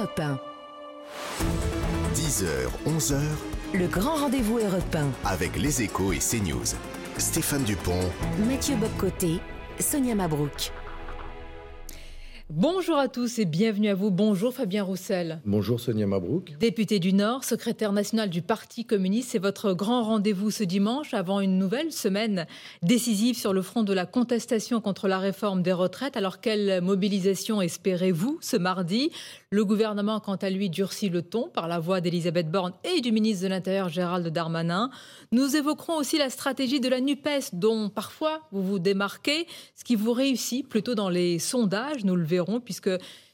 Europe 1. 10h, 11h, Le grand rendez-vous Europe 1. avec les échos et CNews. Stéphane Dupont, Mathieu Bobcoté, Sonia Mabrouk. Bonjour à tous et bienvenue à vous. Bonjour Fabien Roussel. Bonjour Sonia Mabrouk. Député du Nord, secrétaire national du Parti communiste, c'est votre grand rendez-vous ce dimanche avant une nouvelle semaine décisive sur le front de la contestation contre la réforme des retraites. Alors quelle mobilisation espérez-vous ce mardi? Le gouvernement, quant à lui, durcit le ton par la voix d'Elisabeth Borne et du ministre de l'Intérieur Gérald Darmanin. Nous évoquerons aussi la stratégie de la NUPES dont parfois vous vous démarquez, ce qui vous réussit plutôt dans les sondages, nous le verrons, puisque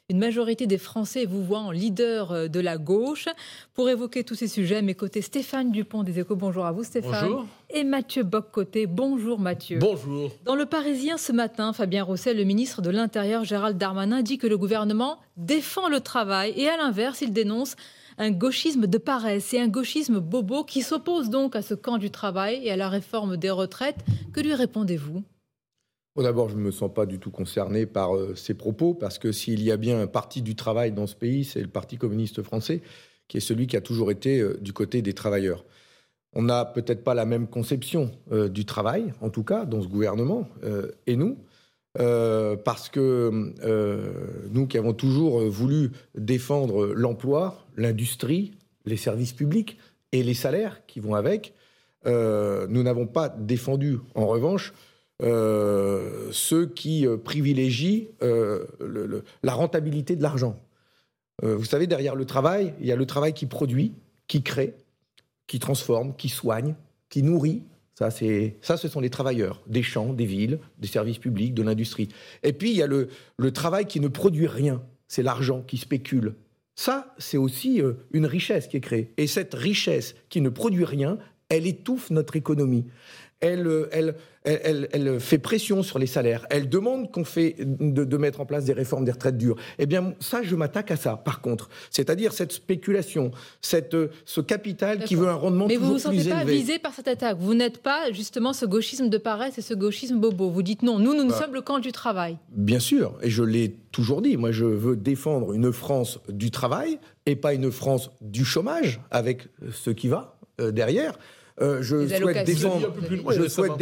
une majorité des Français vous voient en leader euh, de la gauche. Pour évoquer tous ces sujets, à mes côtés, Stéphane Dupont des Échos. Bonjour à vous, Stéphane. Bonjour. Et Mathieu Boccoté. Bonjour, Mathieu. Bonjour. Dans le Parisien ce matin, Fabien Roussel, le ministre de l'Intérieur Gérald Darmanin, dit que le gouvernement défend le travail et à l'inverse, il dénonce un gauchisme de paresse et un gauchisme bobo qui s'oppose donc à ce camp du travail et à la réforme des retraites. Que lui répondez-vous? Bon, D'abord, je ne me sens pas du tout concerné par euh, ces propos, parce que s'il y a bien un parti du travail dans ce pays, c'est le Parti communiste français, qui est celui qui a toujours été euh, du côté des travailleurs. On n'a peut-être pas la même conception euh, du travail, en tout cas, dans ce gouvernement, et nous, parce que nous qui avons toujours voulu défendre l'emploi, l'industrie, les services publics et les salaires qui vont avec, nous n'avons pas défendu, en revanche, euh, ceux qui euh, privilégient euh, la rentabilité de l'argent. Vous savez, derrière le travail, il y a le travail qui produit, qui crée, qui transforme, qui soigne, qui nourrit. Ça, ça, ce sont les travailleurs des champs, des villes, des services publics, de l'industrie. Et puis, il y a le, le travail qui ne produit rien. C'est l'argent qui spécule. Ça, c'est aussi une richesse qui est créée. Et cette richesse qui ne produit rien, elle étouffe notre économie. Elle, elle, elle, elle- elle fait pression sur les salaires. Elle demande qu'on fait de, de mettre en place des réformes des retraites dures. Eh bien, ça, je m'attaque à ça. Par contre, c'est-à-dire cette spéculation, cette, euh, ce capital qui veut un rendement Mais vous toujours ne vous plus sentez pas élevé. visé par cette attaque. Vous n'êtes pas justement ce gauchisme de paresse et ce gauchisme bobo. Vous dites non, nous, nous, nous Bah. sommes le camp du travail. Bien sûr, et je l'ai toujours dit, moi je veux défendre une France du travail et pas une France du chômage avec ce qui va euh, derrière. Euh, je souhaite, défendre, loin je souhaite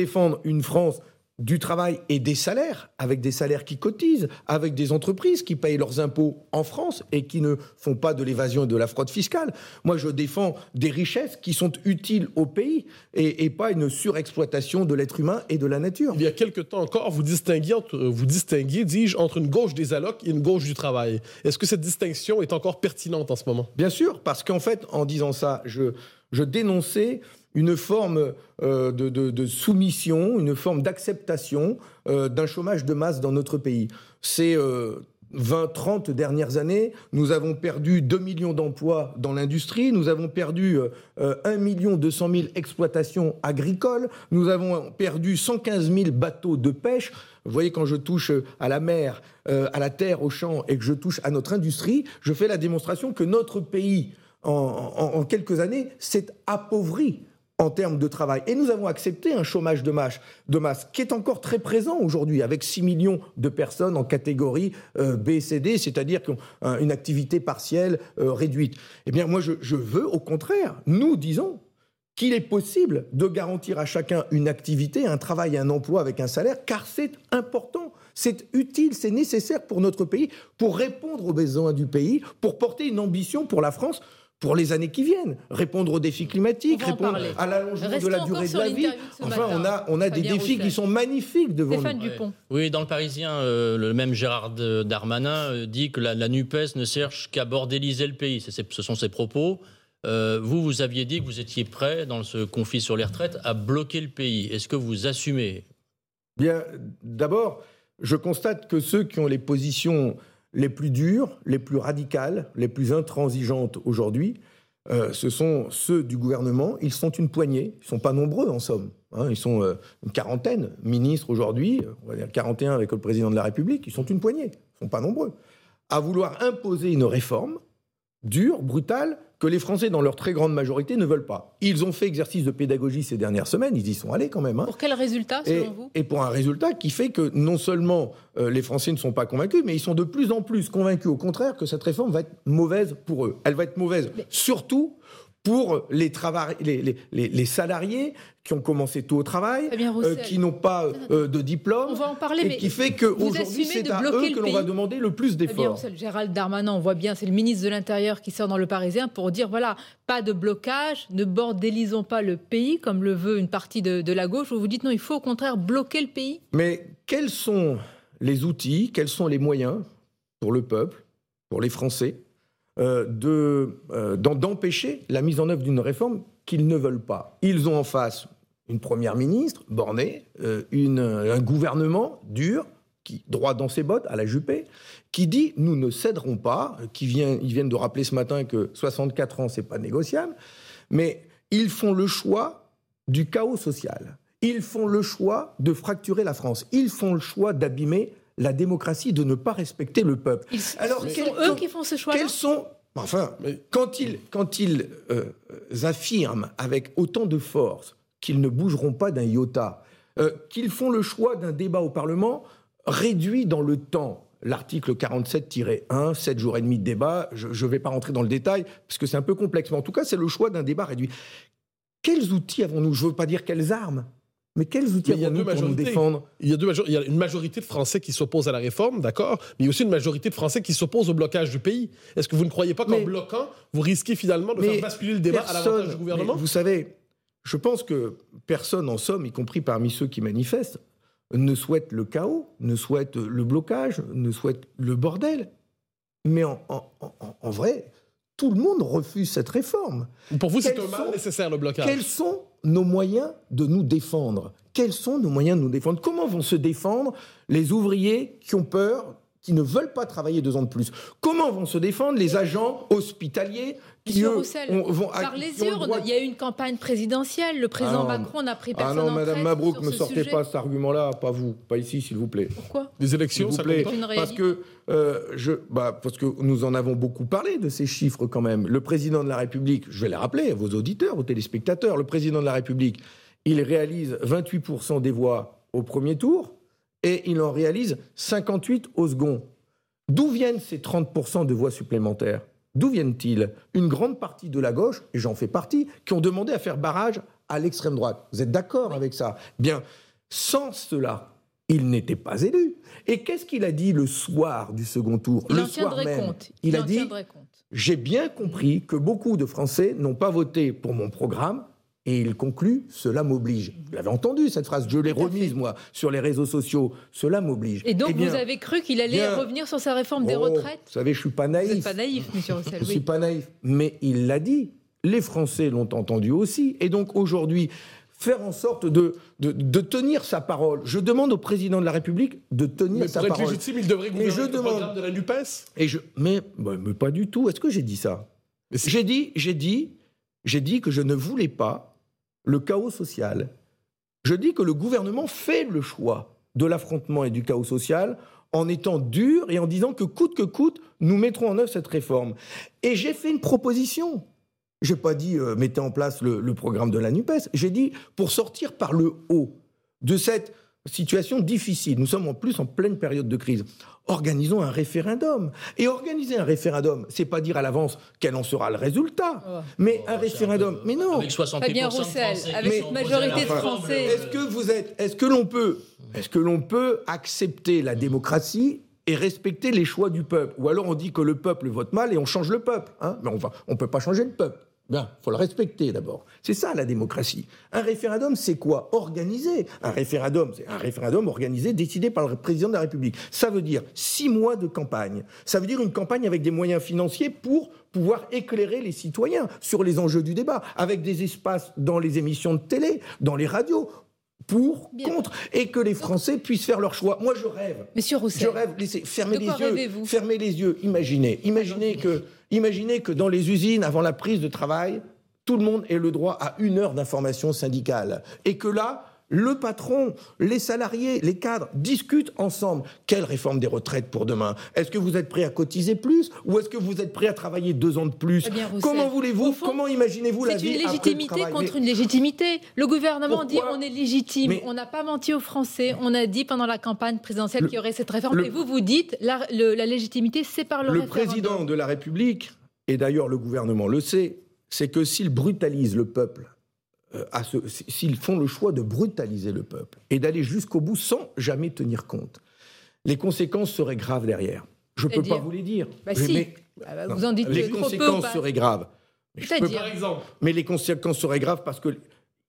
une France du travail et des salaires, avec des salaires qui cotisent, avec des entreprises qui payent leurs impôts en France et qui ne font pas de l'évasion et de la fraude fiscale. Moi, je défends des richesses qui sont utiles au pays et, et pas une surexploitation de l'être humain et de la nature. Il y a quelque temps encore, vous distinguiez, entre- vous distinguiez, dis-je, entre une gauche des allocs et une gauche du travail. Est-ce que cette distinction est encore pertinente en ce moment? Bien sûr, parce qu'en fait, en disant ça, je, je dénonçais une forme euh, de, soumission, une forme d'acceptation euh, d'un chômage de masse dans notre pays. Ces euh, 20, 30 dernières années, nous avons perdu 2 millions d'emplois dans l'industrie, nous avons perdu euh, 1 million 200 000 exploitations agricoles, nous avons perdu 115 000 bateaux de pêche. Vous voyez, quand je touche à la mer, euh, à la terre, au champ, et que je touche à notre industrie, je fais la démonstration que notre pays, en quelques années, s'est appauvri en termes de travail. Et nous avons accepté un chômage de masse, de masse qui est encore très présent aujourd'hui, avec 6 millions de personnes en catégorie euh, B, C, D, c'est-à-dire qui ont un- une activité partielle euh, réduite. Eh bien, moi, je veux, au contraire, nous disons qu'il est possible de garantir à chacun une activité, un travail, un emploi avec un salaire, car c'est important. C'est utile, c'est nécessaire pour notre pays, pour répondre aux besoins du pays, pour porter une ambition pour la France pour les années qui viennent, répondre aux défis climatiques, répondre parler. à l'allongement de la durée de la vie. Enfin, on a, on a des défis Roussel. qui sont magnifiques devant Stéphane nous. Dupont. Oui, dans le Parisien, euh, le même Gérard de- Darmanin euh, dit que la, la NUPES ne cherche qu'à bordéliser le pays. Ce sont ses propos. Euh, vous, vous aviez dit que vous étiez prêt, dans ce conflit sur les retraites, à bloquer le pays. Est-ce que vous assumez? Bien, d'abord, je constate que ceux qui ont les positions les plus dures, les plus radicales, les plus intransigeantes aujourd'hui, euh, ce sont ceux du gouvernement. Ils sont une poignée, ils ne sont pas nombreux en somme. hein. ils sont euh, une quarantaine, ministres aujourd'hui, on va dire 41 avec le président de la République, ils sont une poignée, ils ne sont pas nombreux, à vouloir imposer une réforme dure, brutale, que les Français, dans leur très grande majorité, ne veulent pas. Ils ont fait exercice de pédagogie ces dernières semaines, ils y sont allés quand même. Hein. Pour quel résultat, selon vous? Et pour un résultat qui fait que non seulement euh, les Français ne sont pas convaincus, mais ils sont de plus en plus convaincus, au contraire, que cette réforme va être mauvaise pour eux. Elle va être mauvaise, surtout pour les, les, les, les, salariés qui ont commencé tôt au travail, euh, qui n'ont pas euh, de diplôme, on va en parler, et qui fait qu'aujourd'hui c'est à eux que l'on va demander le plus d'efforts. Gérald Darmanin, on voit bien, c'est le ministre de l'Intérieur qui sort dans le Parisien pour dire voilà, pas de blocage, ne bordélisons pas le pays comme le veut une partie de, de la gauche. Vous vous dites non, il faut au contraire bloquer le pays. Mais quels sont les outils, quels sont les moyens pour le peuple, pour les Français, euh, euh, d'empêcher la mise en œuvre d'une réforme qu'ils ne veulent pas. Ils ont en face une première ministre bornée, euh, un gouvernement dur, qui droit dans ses bottes, à la Juppé, qui dit nous ne céderons pas, qui vient, ils viennent de rappeler ce matin que 64 ans c'est pas négociable, mais ils font le choix du chaos social. Ils font le choix de fracturer la France. Ils font le choix d'abîmer la démocratie de ne pas respecter le peuple. Alors, ce sont eux qui font ce choix. Quels sont Enfin, quand ils, quand ils euh, affirment avec autant de force qu'ils ne bougeront pas d'un iota, euh, qu'ils font le choix d'un débat au Parlement réduit dans le temps, l'article 47-1, 7 jours et demi de débat, je ne vais pas rentrer dans le détail, parce que c'est un peu complexe, mais en tout cas, c'est le choix d'un débat réduit. Quels outils avons-nous? Je ne veux pas dire quelles armes, mais quels outils avons-nous pour nous défendre il y, a deux il y a une majorité de Français qui s'opposent à la réforme, d'accord, mais il y a aussi une majorité de Français qui s'opposent au blocage du pays. Est-ce que vous ne croyez pas qu'en bloquant, vous risquez finalement de faire basculer le débat à l'avantage du gouvernement Vous savez, je pense que personne, en somme, y compris parmi ceux qui manifestent, ne souhaite le chaos, ne souhaite le blocage, ne souhaite le bordel. Mais en, en vrai, tout le monde refuse cette réforme. Pour vous, c'est un mal nécessaire, le blocage. Quels sont nos moyens de nous défendre Quels sont nos moyens de nous défendre? Comment vont se défendre les ouvriers qui ont peur qui ne veulent pas travailler deux ans de plus? Comment vont se défendre les agents hospitaliers qui eux, vont par les urnes, il y a eu une campagne présidentielle. Le président ah Macron n'a pris personne Ah non, Madame Mabrouk, ne sortez pas cet argument-là, pas vous, pas ici, s'il vous plaît. Pourquoi Les élections, ça plaît. Parce que euh, je, bah, parce que nous en avons beaucoup parlé de ces chiffres quand même. Le président de la République, je vais les rappeler à vos auditeurs, aux téléspectateurs, le président de la République, il réalise 28% des voix au premier tour et il en réalise 58 au second. D'où viennent ces 30% de voix supplémentaires? D'où viennent-ils? Une grande partie de la gauche, et j'en fais partie, qui ont demandé à faire barrage à l'extrême droite. Vous êtes d'accord avec ça? Bien, sans cela, il n'était pas élu. Et qu'est-ce qu'il a dit le soir du second tour? Il Le soir même, compte. il, a dit J'ai bien compris que beaucoup de Français n'ont pas voté pour mon programme et il conclut, cela m'oblige. Vous l'avez entendu cette phrase, je l'ai remise moi sur les réseaux sociaux, cela m'oblige. Et donc eh vous avez cru qu'il allait revenir sur sa réforme des oh, retraites Vous savez, je suis pas naïf. Vous n'êtes pas naïf, monsieur Roussel. je suis pas naïf, mais il l'a dit. Les Français l'ont entendu aussi. Et donc aujourd'hui, faire en sorte de, de, tenir sa parole. Je demande au président de la République de tenir mais sa pour parole. Être légitime, il devrait gouverner je le demande, programme de la NUPES et je, mais, mais pas du tout. Est-ce que j'ai dit ça J'ai dit, j'ai dit, j'ai dit que je ne voulais pas le chaos social. Je dis que le gouvernement fait le choix de l'affrontement et du chaos social en étant dur et en disant que coûte que coûte, nous mettrons en œuvre cette réforme. Et j'ai fait une proposition. Je n'ai pas dit euh, mettez en place le, le programme de la NUPES. J'ai dit pour sortir par le haut de cette situation difficile, nous sommes en plus en pleine période de crise, organisons un référendum. Et organiser un référendum, c'est pas dire à l'avance quel en sera le résultat, oh. mais un référendum. Mais non. Avec 60 Fabien Roussel, avec une majorité de Français. Est-ce que vous êtes, est-ce que l'on peut, est-ce que l'on peut accepter la démocratie et respecter les choix du peuple? Ou alors on dit que le peuple vote mal et on change le peuple. Hein mais on va, on peut pas changer le peuple. Bien, faut le respecter d'abord. C'est ça la démocratie. Un référendum, c'est quoi? Organisé. Un référendum, c'est un référendum organisé, décidé par le président de la République. Ça veut dire six mois de campagne. Ça veut dire une campagne avec des moyens financiers pour pouvoir éclairer les citoyens sur les enjeux du débat, avec des espaces dans les émissions de télé, dans les radios, pour, contre, et que les Français puissent faire leur choix. Moi, je rêve. Monsieur Roussel. Je rêve. Laissez, fermez les yeux. Fermez les yeux. Imaginez. Imaginez que Imaginez que dans les usines, avant la prise de travail, tout le monde ait le droit à une heure d'information syndicale. Et que là, le patron, les salariés, les cadres discutent ensemble. Quelle réforme des retraites pour demain? Est-ce que vous êtes prêt à cotiser plus ou est-ce que vous êtes prêt à travailler deux ans de plus? Eh Comment voulez-vous Comment imaginez-vous la vie C'est une légitimité contre une légitimité. Le gouvernement dit on est légitime. On n'a pas menti aux Français. On a dit pendant la campagne présidentielle qu'il y aurait cette réforme. Et vous, vous dites la, la légitimité, c'est par le, le président de la République, et d'ailleurs le gouvernement le sait, c'est que s'il brutalise le peuple s'ils font le choix de brutaliser le peuple et d'aller jusqu'au bout sans jamais tenir compte, les conséquences seraient graves derrière. Je ne peux pas vous les dire. Bah mais, ah bah, vous en dites les conséquences seraient graves. Mais, par exemple. mais les conséquences seraient graves parce que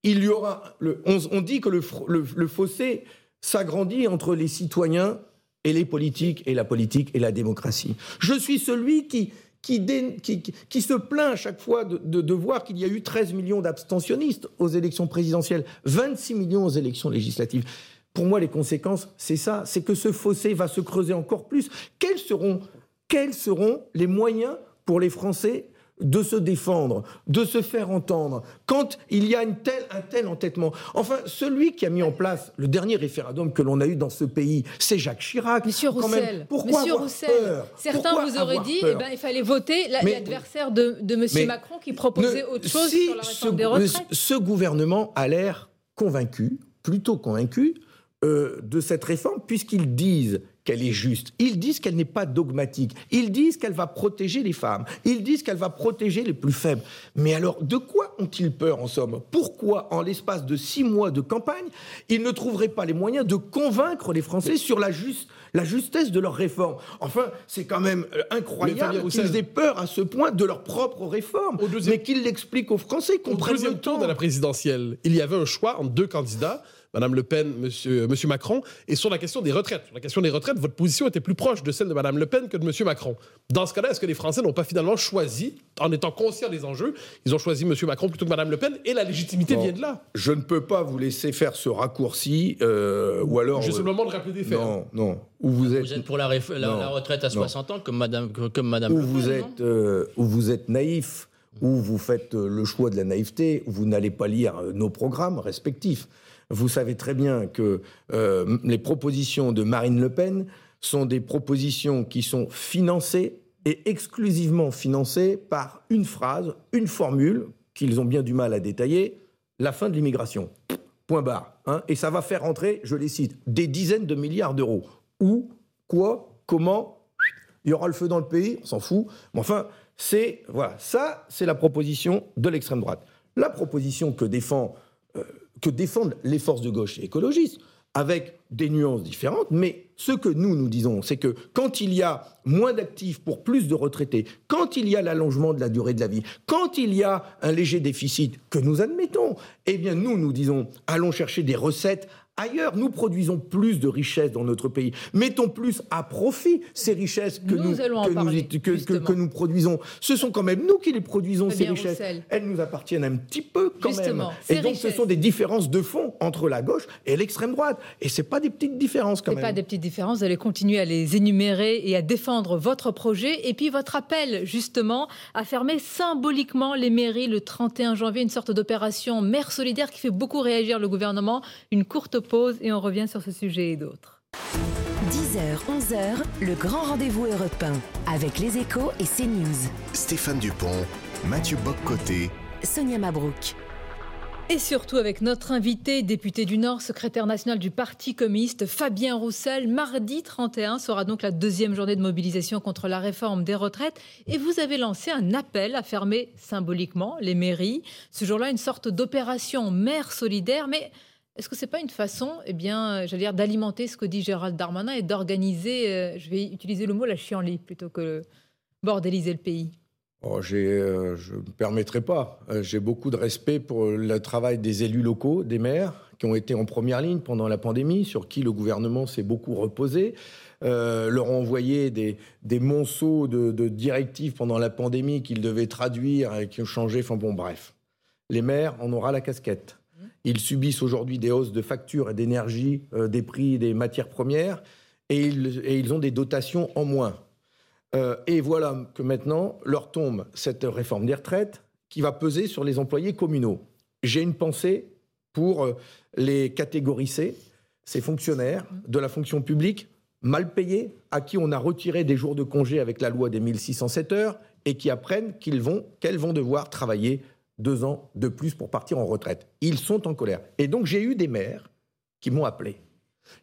il y aura. Le, on, dit que le, le fossé s'agrandit entre les citoyens et les politiques et la politique et la démocratie. Je suis celui qui, qui, se plaint à chaque fois de, voir qu'il y a eu 13 millions d'abstentionnistes aux élections présidentielles, 26 millions aux élections législatives. Pour moi, les conséquences, c'est ça, c'est que ce fossé va se creuser encore plus. Quels seront, quels seront les moyens pour les Français de se défendre, de se faire entendre, quand il y a une telle, un tel entêtement. Enfin, celui qui a mis en place le dernier référendum que l'on a eu dans ce pays, c'est Jacques Chirac. Monsieur Roussel, pourquoi Monsieur Roussel, certains vous auraient dit eh ben, il fallait voter l'adversaire de, de Monsieur Macron qui proposait autre chose sur la réforme des retraites. Ce gouvernement a l'air convaincu, plutôt convaincu, euh, de cette réforme, puisqu'ils disent qu'elle est juste. Ils disent qu'elle n'est pas dogmatique. Ils disent qu'elle va protéger les femmes. Ils disent qu'elle va protéger les plus faibles. Mais alors, de quoi ont-ils peur en somme? Pourquoi, en l'espace de six mois de campagne, ils ne trouveraient pas les moyens de convaincre les Français sur la, juste, la justesse de leur réforme? Enfin, c'est quand même euh, incroyable qu'ils aient peur à ce point de leur propre réforme, mais qu'ils l'expliquent aux Français, qu'on prenne le temps. tour de la présidentielle, il y avait un choix entre deux candidats Madame Le Pen, Monsieur, Monsieur Macron. Et sur la question des retraites, sur la question des retraites, votre position était plus proche de celle de Madame Le Pen que de Monsieur Macron. Dans ce cas-là, est-ce que les Français n'ont pas finalement choisi, en étant conscients des enjeux, ils ont choisi Monsieur Macron plutôt que Madame Le Pen et la légitimité vient de là? Je ne peux pas vous laisser faire ce raccourci, euh, ou alors. Juste le moment de rappeler des faits. Non, non. Où vous, êtes... vous êtes pour la, retraite à 60 ans, comme Madame, comme Madame où Le vous êtes, euh, Où vous êtes naïf où vous faites le choix de la naïveté, où vous n'allez pas lire nos programmes respectifs. Vous savez très bien que euh, les propositions de Marine Le Pen sont des propositions qui sont financées et exclusivement financées par une phrase, une formule qu'ils ont bien du mal à détailler, la fin de l'immigration. Point barre. Hein. et ça va faire entrer, je les cite, des dizaines de milliards d'euros. Où, quoi, comment, il y aura le feu dans le pays, on s'en fout. Mais enfin, c'est voilà, ça, c'est la proposition de l'extrême droite. La proposition que défend que défendent les forces de gauche et écologistes, avec des nuances différentes, mais ce que nous, nous disons, c'est que quand il y a moins d'actifs pour plus de retraités, quand il y a l'allongement de la durée de la vie, quand il y a un léger déficit que nous admettons, eh bien nous, nous disons, allons chercher des recettes ailleurs. Nous produisons plus de richesses dans notre pays. Mettons plus à profit ces richesses que nous, que, nous, produisons. Ce sont quand même nous qui les produisons, ces richesses. Elles nous appartiennent un petit peu quand même. Et donc ce sont des différences de fond entre la gauche et l'extrême droite. Et ce pas des petites différences quand même. pas des petites différences. Vous allez continuer à les énumérer et à défendre votre projet. Et puis votre appel, justement, à fermer symboliquement les mairies le 31 janvier, une sorte d'opération mère solidaire qui fait beaucoup réagir le gouvernement. Une courte pause et on revient sur ce sujet et d'autres. 10h, 11h, le grand rendez-vous européen avec les échos et CNews. Stéphane Dupont, Mathieu Boccoté, Sonia Mabrouk. Et surtout avec notre invité, député du Nord, secrétaire national du Parti communiste, Fabien Roussel. Mardi 31 sera donc la deuxième journée de mobilisation contre la réforme des retraites. Et vous avez lancé un appel à fermer symboliquement les mairies. Ce jour-là, une sorte d'opération mère solidaire. Mais est-ce que ce n'est pas une façon, eh bien, j'allais dire, d'alimenter ce que dit Gérald Darmanin et d'organiser, euh, je vais utiliser le mot la chienlit plutôt que bordéliser le pays? Oh, euh, Je ne me permettrai pas. Euh, j'ai beaucoup de respect pour le travail des élus locaux, des maires, qui ont été en première ligne pendant la pandémie, sur qui le gouvernement s'est beaucoup reposé. leur envoyé des, des monceaux de, de, directives pendant la pandémie qu'ils devaient traduire et qui ont changé. Enfin bon, bref. Les maires en aura la casquette. Ils subissent aujourd'hui des hausses de factures et d'énergie, euh, des prix des matières premières, et ils, ont des dotations en moins. Euh, et voilà que maintenant leur tombe cette réforme des retraites qui va peser sur les employés communaux. J'ai une pensée pour euh, les catégories C, ces fonctionnaires de la fonction publique mal payés, à qui on a retiré des jours de congé avec la loi des 1607 heures et qui apprennent qu'ils vont, qu'elles vont devoir travailler deux ans de plus pour partir en retraite. Ils sont en colère. Et donc j'ai eu des maires qui m'ont appelé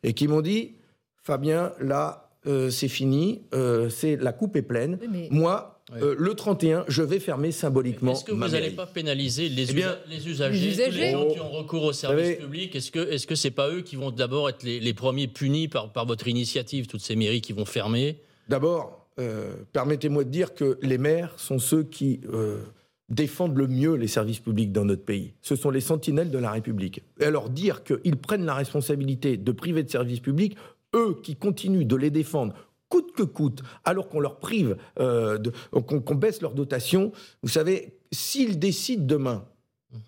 et qui m'ont dit Fabien, là, euh, c'est fini, euh, c'est la coupe est pleine. Oui, mais- Moi, euh, le 31, je vais fermer symboliquement Est-ce que ma vous n'allez pas pénaliser les, Eh bien, usa- les usagers, les usagers. les gens qui ont recours au service savez- public? Est-ce que est-ce que c'est pas eux qui vont d'abord être les, les premiers punis par, par votre initiative, toutes ces mairies qui vont fermer? D'abord, euh, permettez-moi de dire que les maires sont ceux qui euh, défendent le mieux les services publics dans notre pays. Ce sont les sentinelles de la République. Et alors dire qu'ils prennent la responsabilité de priver de services publics, eux qui continuent de les défendre coûte que coûte, alors qu'on leur prive, euh, qu'on baisse leur dotation, vous savez, s'ils décident demain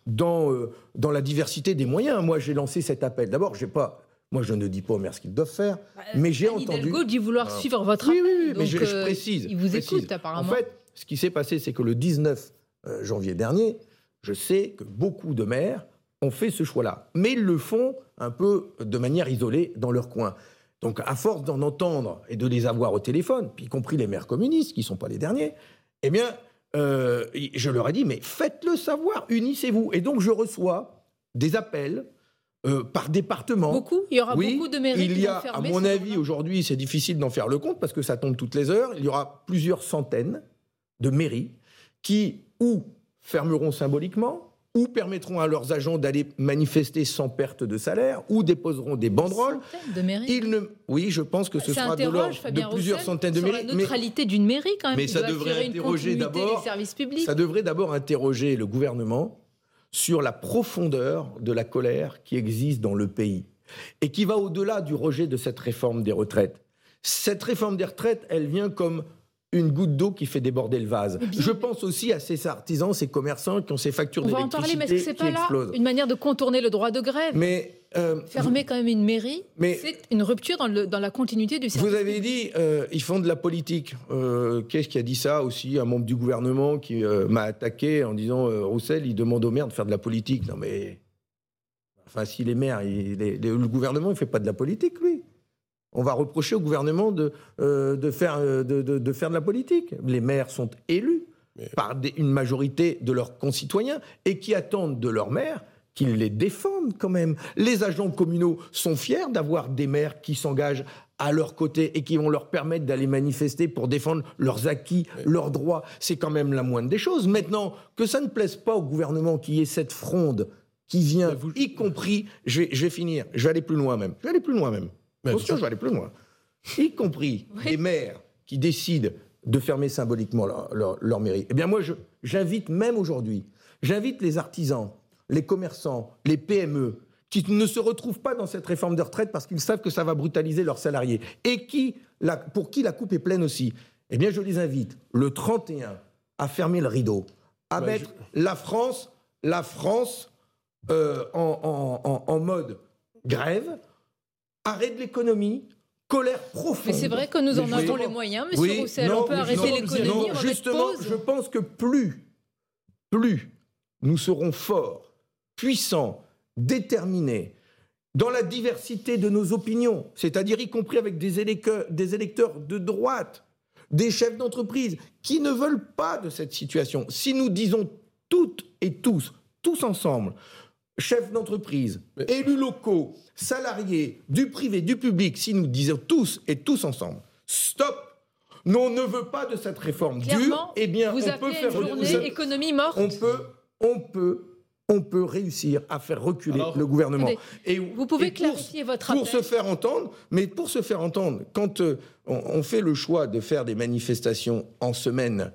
dans, euh, dans la diversité des moyens, moi j'ai lancé cet appel. D'abord, j'ai pas, moi je ne dis pas aux maires ce qu'ils doivent faire, mais j'ai entendu... Hidalgo dit vouloir Ah. suivre votre Oui, oui, oui, mais je, euh, précise. Il vous précise. écoute apparemment. En fait, ce qui s'est passé, c'est que le 19 euh, janvier dernier, je sais que beaucoup de maires ont fait ce choix-là. Mais ils le font un peu de manière isolée dans leur coin. Donc, à force d'en entendre et de les avoir au téléphone, y compris les maires communistes, qui ne sont pas les derniers, eh bien, euh, je leur ai dit, mais faites-le savoir, unissez-vous. Et donc, je reçois des appels euh, par département. beaucoup, il y aura Oui, beaucoup de mairies il y a, à mon avis, aujourd'hui, c'est difficile d'en faire le compte parce que ça tombe toutes les heures. Il y aura plusieurs centaines de mairies qui, ou fermeront symboliquement, ou permettront à leurs agents d'aller manifester sans perte de salaire, ou déposeront des banderoles. Centaines de mairies. Ils ne... Oui, je pense que ce Ça sera de l'ordre de plusieurs Roussel centaines de sur mairies. la mais- neutralité d'une mairie quand même. mais ça devrait interroger d'abord-. Ça devrait d'abord interroger le gouvernement sur la profondeur de la colère qui existe dans le pays et qui va au-delà du rejet de cette réforme des retraites. Cette réforme des retraites, elle vient comme une goutte d'eau qui fait déborder le vase. Bien, Je pense aussi à ces artisans, ces commerçants qui ont ces factures On va en parler, mais est-ce que d'électricité c'est qui pas là explosent. une manière de contourner le droit de grève? Mais euh, Fermer quand même une mairie, c'est une rupture dans, le- dans la continuité du service. Vous avez dit, euh, ils font de la politique. Euh, Qu'est-ce qui a dit ça aussi Un membre du gouvernement qui m'a attaqué en disant Roussel, il demande aux maires de faire de la politique. Non mais. Enfin, si les maires, il- les- les- le gouvernement, il fait pas de la politique, lui. On va reprocher au gouvernement de, euh, de, faire, euh, de, de- de faire de la politique. Les maires sont élus par des- une majorité de leurs concitoyens et qui attendent de leurs maires qu'ils les défendent quand même. Les agents communaux sont fiers d'avoir des maires qui s'engagent à leur côté et qui vont leur permettre d'aller manifester pour défendre leurs acquis, leurs droits. C'est quand même la moindre des choses. Maintenant, que ça ne plaise pas au gouvernement qu'il y ait cette fronde qui vient, vous- y compris, je vais, je vais finir, je vais aller plus loin même. Je vais aller plus loin même. Mais Attention, je vais aller plus loin. Y compris Oui. les maires qui décident de fermer symboliquement leur, leur- leur mairie. Eh bien, moi, je- j'invite même aujourd'hui, j'invite les artisans, les commerçants, les PME, qui ne se retrouvent pas dans cette réforme de retraite parce qu'ils savent que ça va brutaliser leurs salariés, et qui, la- pour qui la coupe est pleine aussi. Eh bien, je les invite, le 31, à fermer le rideau, à Ouais, mettre la France, la France euh, en, en- en- en mode grève, arrêt de l'économie, colère profonde. Mais c'est vrai que nous en avons les moyens, monsieur Oui, Roussel. non, on peut arrêter l'économie, justement, pause. je pense que plus, plus nous serons forts, puissants, déterminés, dans la diversité de nos opinions, c'est-à-dire y compris avec des électeurs, des électeurs de droite, des chefs d'entreprise, qui ne veulent pas de cette situation. Si nous disons toutes et tous, tous ensemble, chefs d'entreprise, Mais- élus locaux, salariés, du privé, du public, si nous disons tous et tous ensemble, stop nous, on ne veut pas de cette réforme dure, eh bien, vous on peut faire une journée économie morte. on peut, on peut, on peut réussir à faire reculer Alors, le gouvernement. Et vous pouvez et pour- clarifier votre pour appel se faire entendre, mais pour se faire entendre, quand euh, on, on fait le choix de faire des manifestations en semaine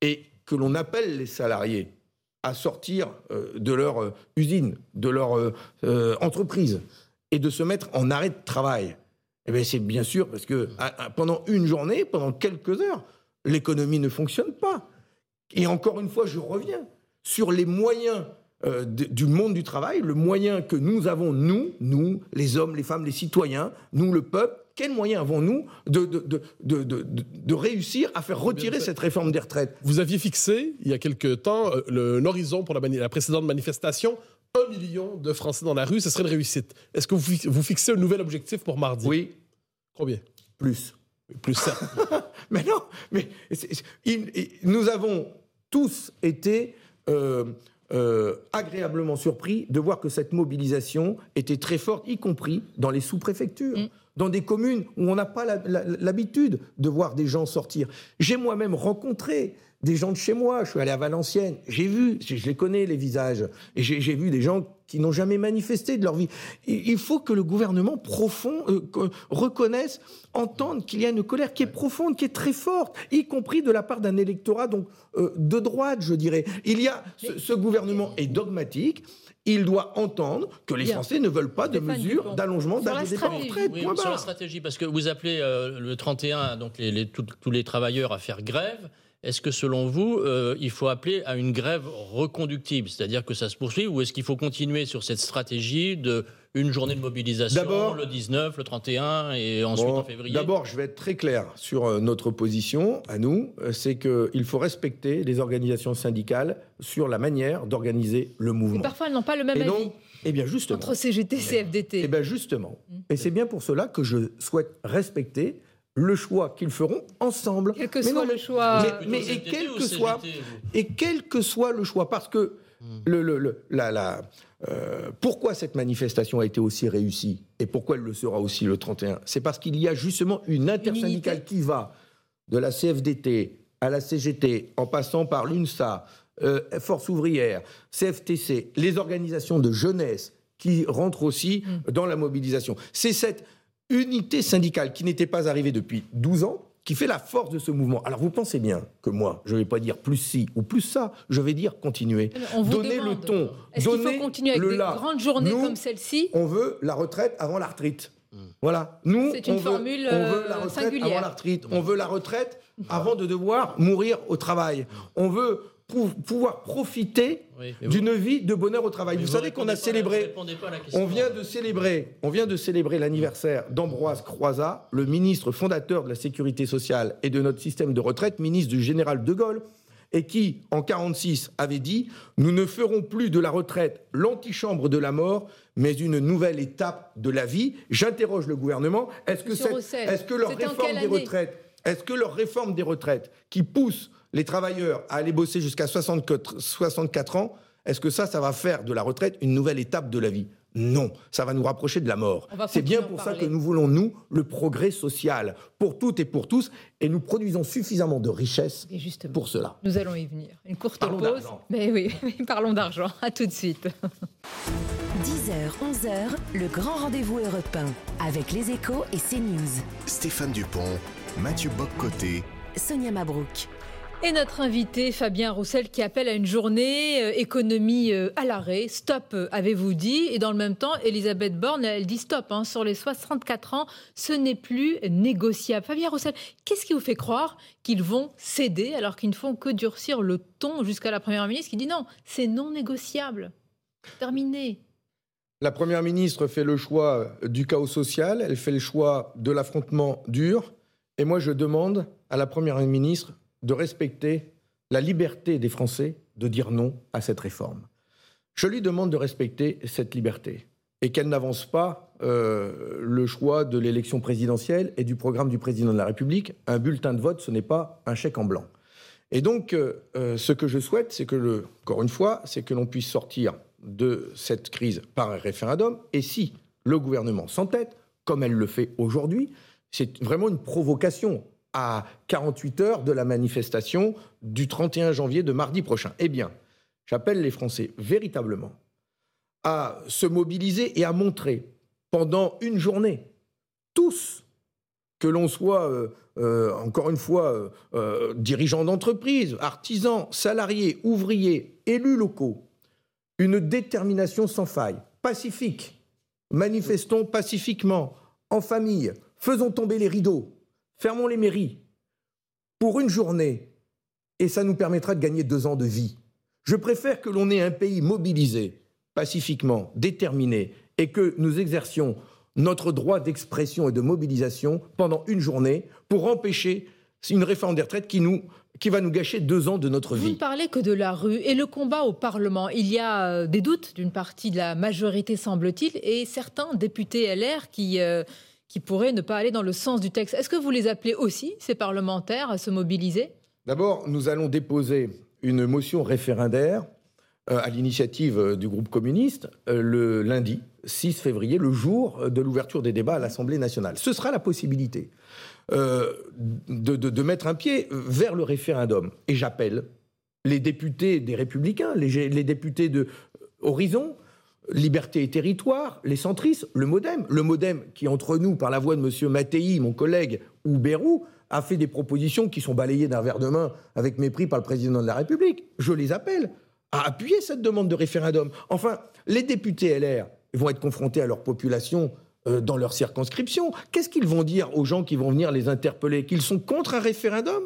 et que l'on appelle les salariés à sortir euh, de leur euh, usine, de leur euh, entreprise et de se mettre en arrêt de travail, eh bien c'est bien sûr parce que pendant une journée, pendant quelques heures, l'économie ne fonctionne pas. Et encore une fois, je reviens sur les moyens euh, de- du monde du travail, le moyen que nous avons, nous, nous, les hommes, les femmes, les citoyens, nous, le peuple, quels moyens avons-nous de, de, de, de, de- réussir à faire retirer cette réforme des retraites? Vous aviez fixé, il y a quelque temps, euh, l'horizon pour la précédente manifestation un million de Français dans la rue, ce serait une réussite. Est-ce que vous, vous fixez un nouvel objectif pour mardi? Oui. Combien? Plus. Plus ça. mais non, mais nous avons tous été euh, euh, agréablement surpris de voir que cette mobilisation était très forte, y compris dans les sous-préfectures. Mm. Dans des communes où on n'a pas l'habitude de voir des gens sortir. J'ai moi-même rencontré des gens de chez moi. Je suis allé à Valenciennes. J'ai vu, je les connais les visages. Et j'ai vu des gens qui n'ont jamais manifesté de leur vie. Il faut que le gouvernement profond euh, reconnaisse, entende qu'il y a une colère qui est profonde, qui est très forte, y compris de la part d'un électorat donc euh, de droite, je dirais. Il y a ce, gouvernement est dogmatique. Il doit entendre que les Français ne veulent pas de mesures d'allongement d'âge de départ en sur la stratégie, parce que vous appelez euh, le 31 donc les, tous les travailleurs à faire grève. Est-ce que selon vous, euh, il faut appeler à une grève reconductible, c'est-à-dire que ça se poursuit, ou est-ce qu'il faut continuer sur cette stratégie de une journée de mobilisation, le 19, le 31 et ensuite en février? D'abord, je vais être très clair sur euh, notre position à nous, euh, c'est qu'il faut respecter les organisations syndicales sur la manière d'organiser le mouvement. Et parfois, elles n'ont pas le même avis. Donc, eh bien justement. Entre CGT et CFDT. Eh bien justement. Et c'est bien pour cela que je souhaite respecter le choix qu'ils feront ensemble. Quel que soit le choix. Mais, et, quel que soit, et quel que soit le choix, parce que hmm. le, le, la, euh, pourquoi cette manifestation a été aussi réussie et pourquoi elle le sera aussi le 31 C'est parce qu'il y a justement une intersyndicale qui va de la CFDT à la CGT, en passant par l'UNSA, euh, Force ouvrière, CFTC, les organisations de jeunesse qui rentrent aussi hmm. dans la mobilisation. C'est cette unité syndicale qui n'était pas arrivée depuis 12 ans, qui fait la force de ce mouvement. Alors vous pensez bien que moi, je ne vais pas dire plus ci ou plus ça, je vais dire continuer. On donner le ton. Est-ce qu'il faut continuer avec des grandes journées comme celle-ci On veut la retraite avant la retraite. Voilà. Nous, C'est une on, formule veut, on veut la retraite singulière. avant la retraite. On veut la retraite avant de devoir mourir au travail. On veut pouvoir profiter d'une vie de bonheur au travail. Vous, savez qu'on a célébré, on vient de célébrer, on vient de célébrer l'anniversaire d'Ambroise Croizat, le ministre fondateur de la sécurité sociale et de notre système de retraite, ministre du général de Gaulle, et qui, en 46, avait dit Nous ne ferons plus de la retraite l'antichambre de la mort, mais une nouvelle étape de la vie. J'interroge le gouvernement est-ce que, est, que leur réforme des retraites, est-ce que leur réforme des retraites, qui pousse les travailleurs à aller bosser jusqu'à 64 ans, est-ce que ça, ça va faire de la retraite une nouvelle étape de la vie? Non, ça va nous rapprocher de la mort. C'est bien pour ça que nous voulons, nous, le progrès social pour toutes et pour tous, et nous produisons suffisamment de richesses pour cela. Nous allons y venir. Une courte pause. Mais oui, parlons d'argent. À tout de suite. 10h, 11h, le grand rendez-vous européen avec les échos et CNews. Stéphane Dupont, Mathieu Boccoté, Sonia Mabrouk. Et notre invité, Fabien Roussel, qui appelle à une journée euh, économie euh, à l'arrêt. Stop, euh, avez-vous dit Et dans le même temps, Elisabeth Borne, elle dit stop. Hein, sur les 64 ans, ce n'est plus négociable. Fabien Roussel, qu'est-ce qui vous fait croire qu'ils vont céder alors qu'ils ne font que durcir le ton jusqu'à la Première ministre qui dit non, c'est non négociable. Terminé. La Première ministre fait le choix du chaos social, elle fait le choix de l'affrontement dur. Et moi, je demande à la Première ministre de respecter la liberté des Français de dire non à cette réforme. Je lui demande de respecter cette liberté et qu'elle n'avance pas euh, le choix de l'élection présidentielle et du programme du président de la République. Un bulletin de vote, ce n'est pas un chèque en blanc. Et donc, euh, euh, ce que je souhaite, c'est que, le, encore une fois, c'est que l'on puisse sortir de cette crise par un référendum. Et si le gouvernement s'entête, comme elle le fait aujourd'hui, c'est vraiment une provocation à 48 heures de la manifestation du 31 janvier de mardi prochain. Eh bien, j'appelle les Français véritablement à se mobiliser et à montrer pendant une journée, tous, que l'on soit, euh, euh, encore une fois, euh, dirigeants d'entreprise, artisans, salariés, ouvriers, élus locaux, une détermination sans faille, pacifique. Manifestons pacifiquement, en famille, faisons tomber les rideaux, Fermons les mairies pour une journée et ça nous permettra de gagner deux ans de vie. Je préfère que l'on ait un pays mobilisé, pacifiquement, déterminé, et que nous exercions notre droit d'expression et de mobilisation pendant une journée pour empêcher une réforme des retraites qui, nous, qui va nous gâcher deux ans de notre Vous vie. ne parlez que de la rue et le combat au Parlement. Il y a euh, des doutes d'une partie de la majorité, semble-t-il, et certains députés LR qui, euh, qui pourraient ne pas aller dans le sens du texte. Est-ce que vous les appelez aussi, ces parlementaires, à se mobiliser? D'abord, nous allons déposer une motion référendaire euh, à l'initiative euh, du groupe communiste euh, le lundi 6 février, le jour de l'ouverture des débats à l'Assemblée nationale. Ce sera la possibilité de mettre un pied vers le référendum. Et j'appelle les députés des Républicains, les, les députés de Horizon, Liberté et Territoire, les centristes, le MoDem. Le MoDem qui, entre nous, par la voix de M. Mattei, mon collègue, ou Bérou, a fait des propositions qui sont balayées d'un verre de main avec mépris par le président de la République. Je les appelle à appuyer cette demande de référendum. Enfin, les députés LR vont être confrontés à leur population euh, dans leur circonscription. Qu'est-ce qu'ils vont dire aux gens qui vont venir les interpeller? Qu'ils sont contre un référendum?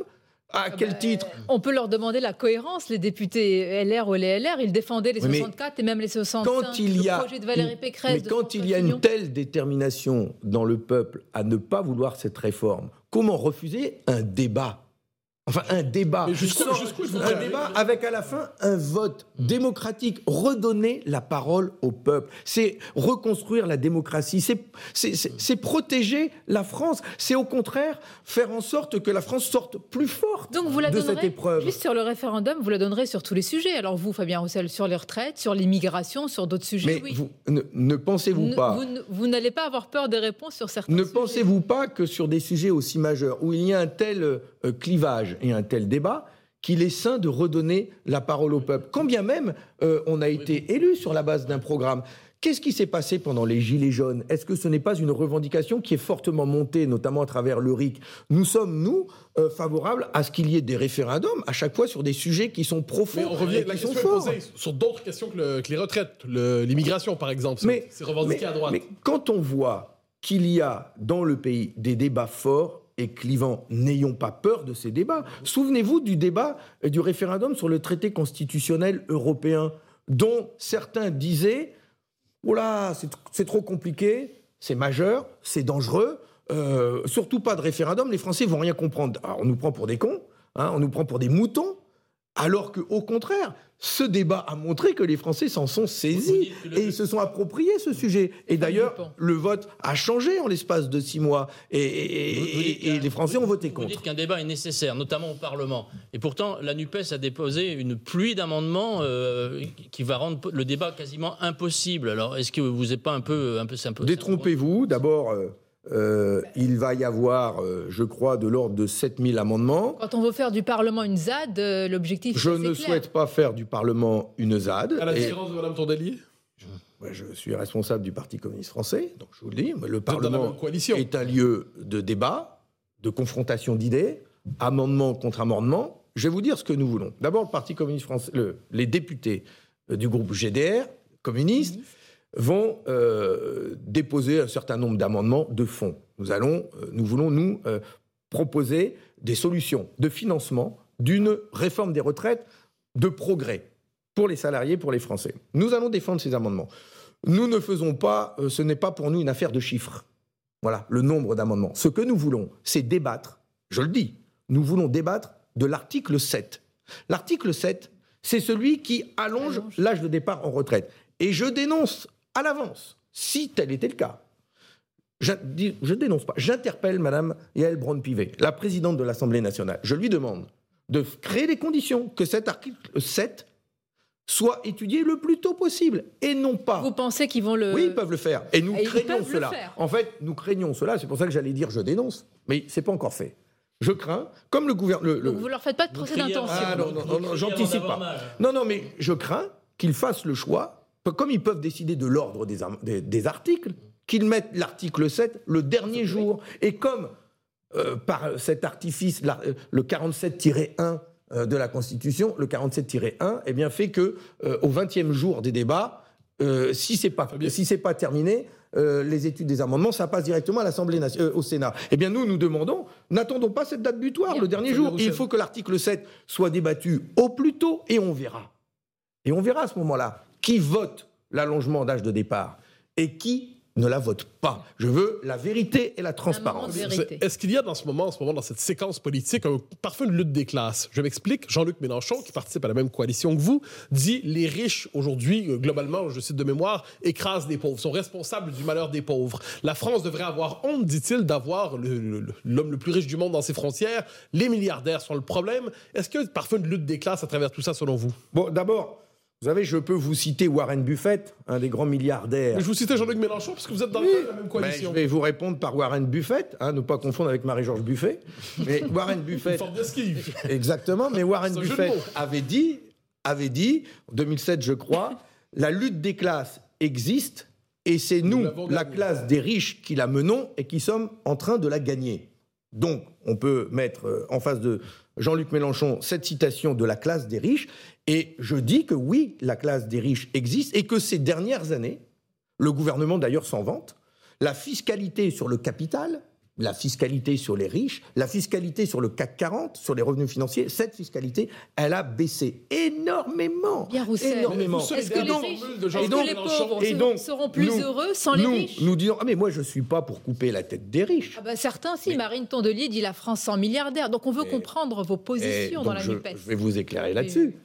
À quel bah, titre On peut leur demander la cohérence, les députés LR ou les LR. Ils défendaient les Oui, mais 64 et même les 65. quand il y a le projet de Valérie Pécresse. mais quand il y a une telle détermination dans le peuple à ne pas vouloir cette réforme, comment refuser un débat Enfin, un débat. Un débat avec à la fin un vote démocratique. Redonner la parole au peuple. C'est reconstruire la démocratie. C'est- C'est c'est- c'est protéger la France. C'est au contraire faire en sorte que la France sorte plus forte Donc vous la de cette donnerez, épreuve. juste sur le référendum, vous la donnerez sur tous les sujets. Alors vous, Fabien Roussel, sur les retraites, sur l'immigration, sur d'autres sujets, Mais oui. vous, ne, ne pensez-vous Ne- pas vous ne- vous n'allez pas avoir peur des réponses sur certains Ne sujets. pensez-vous pas que sur des sujets aussi majeurs, où il y a un tel euh, clivage et un tel débat, qu'il est sain de redonner la parole au peuple Quand bien même euh, on a été élu sur la base d'un programme. Qu'est-ce qui s'est passé pendant les Gilets jaunes? Est-ce que ce n'est pas une revendication qui est fortement montée, notamment à travers le RIC? Nous sommes, nous, euh, favorables à ce qu'il y ait des référendums à chaque fois sur des sujets qui sont profonds Mais on revient, et la question posée sur d'autres questions que, le- que les retraites, le- l'immigration par exemple. C'est- revendiqué mais- à droite. Mais quand on voit qu'il y a dans le pays des débats forts et clivants, n'ayons pas peur de ces débats. Souvenez-vous du débat du référendum sur le traité constitutionnel européen, dont certains disaient c'est- c'est trop compliqué, c'est majeur, c'est dangereux, euh, surtout pas de référendum, les Français vont rien comprendre. Alors, on nous prend pour des cons, hein, on nous prend pour des moutons, alors que au contraire, ce débat a montré que les Français s'en sont Vous saisis et ils se sont appropriés ce sujet. Et d'ailleurs, le vote a changé en l'espace de six mois et, et- Vous- vous et- dites et qu'un- les Français ont vous- voté Vous contre. dites qu'un débat est nécessaire, notamment au Parlement. Et pourtant, la NUPES a déposé une pluie d'amendements euh, qui va rendre le débat quasiment impossible. Alors, est-ce que vous n'êtes pas un peu... Un peu, peu Détrompez-vous, d'abord, euh, euh, il va y avoir, euh, je crois, de l'ordre de 7000 amendements. Quand on veut faire du Parlement une ZAD, euh, l'objectif Je ne clair. souhaite pas faire du Parlement une ZAD. À la Et- différence de Mme Tondelier Ouais, je suis responsable du Parti communiste français, donc je vous le dis, mais le Parlement est un lieu de débat, de confrontation d'idées, amendement contre amendement. Je vais vous dire ce que nous voulons. D'abord, le Parti communiste français, le- les députés euh, du groupe GDR, communistes, vont euh, déposer un certain nombre d'amendements de fond. Nous allons, euh, nous voulons nous euh, proposer des solutions de financement d'une réforme des retraites de progrès pour les salariés, pour les Français. Nous allons défendre ces amendements. Nous ne faisons pas, euh, ce n'est pas pour nous une affaire de chiffres. Voilà, le nombre d'amendements. Ce que nous voulons, c'est débattre, je le dis, nous voulons débattre de l'article 7. L'article 7, c'est celui qui Allonge. l'âge de départ en retraite. Et je dénonce à l'avance, si tel était le cas, je, je dénonce pas, j'interpelle Madame Yael Braun-Pivet, la présidente de l'Assemblée nationale. Je lui demande de créer les conditions que cet article 7 soit étudié le plus tôt possible et non pas. Vous pensez qu'ils vont le... Oui, ils peuvent le faire. Et nous Et craignons peuvent le cela. faire. En fait, nous craignons cela. C'est pour ça que j'allais dire je dénonce. Mais c'est pas encore fait. Je crains, comme le gouvernement. Donc vous leur faites pas de procès d'intention. Ah, non, non, non, j'anticipe pas. mal. Non, non, mais je crains qu'ils fassent le choix, comme ils peuvent décider de l'ordre des, am- des- des articles, qu'ils mettent l'article 7 le dernier jour. Et comme euh, par cet artifice, la- euh, le 47-1 euh, de la Constitution, le 47-1, eh bien, fait que euh, au 20e jour des débats, euh, si c'est pas si c'est pas terminé, euh, les études des amendements, ça passe directement à l'Assemblée euh, au Sénat. Eh bien, nous, nous demandons, n'attendons pas cette date butoir, Bien. le dernier jour. Il faut que l'article 7 soit débattu au plus tôt et on verra. Et on verra à ce moment-là qui vote l'allongement d'âge de départ et qui ne la vote pas? Je veux la vérité et la transparence. Est-ce qu'il y a dans ce moment, en ce moment, dans cette séquence politique, un, parfois une lutte des classes? Je m'explique. Jean-Luc Mélenchon, qui participe à la même coalition que vous, dit les riches aujourd'hui, euh, globalement, je cite de mémoire, écrasent les pauvres, sont responsables du malheur des pauvres. La France devrait avoir honte, dit-il, d'avoir l'homme le, plus riche du monde dans ses frontières. Les milliardaires sont le problème. Est-ce que parfois une lutte des classes à travers tout ça, selon vous? Bon, d'abord. Vous savez, je peux vous citer Warren Buffett, un des grands milliardaires. je vous citais Jean-Luc Mélenchon parce que vous êtes dans la même coalition. je vais vous répondre par Warren Buffett, hein, ne pas confondre avec Marie-Georges Buffet. Mais Warren Buffett. Exactement, mais Warren Buffett avait dit, avait dit, en 2007, je crois, la lutte des classes existe et c'est nous, la classe des riches, qui la menons et qui sommes en train de la gagner. Donc, on peut mettre euh, en face de Jean-Luc Mélenchon cette citation de la classe des riches. Et je dis que oui, la classe des riches existe et que ces dernières années, le gouvernement d'ailleurs s'en vante, la fiscalité sur le capital, la fiscalité sur les riches, la fiscalité sur le CAC 40, sur les revenus financiers, cette fiscalité, elle a baissé énormément. Bien énormément. Est-ce que, les, pauvres seront plus heureux sans les riches Nous disons, ah mais moi je ne suis pas pour couper la tête des riches. Ah bah certains si, Marine Tondelier dit la France sans milliardaires. Donc on veut comprendre vos positions dans la je. Je vais vous éclairer là-dessus.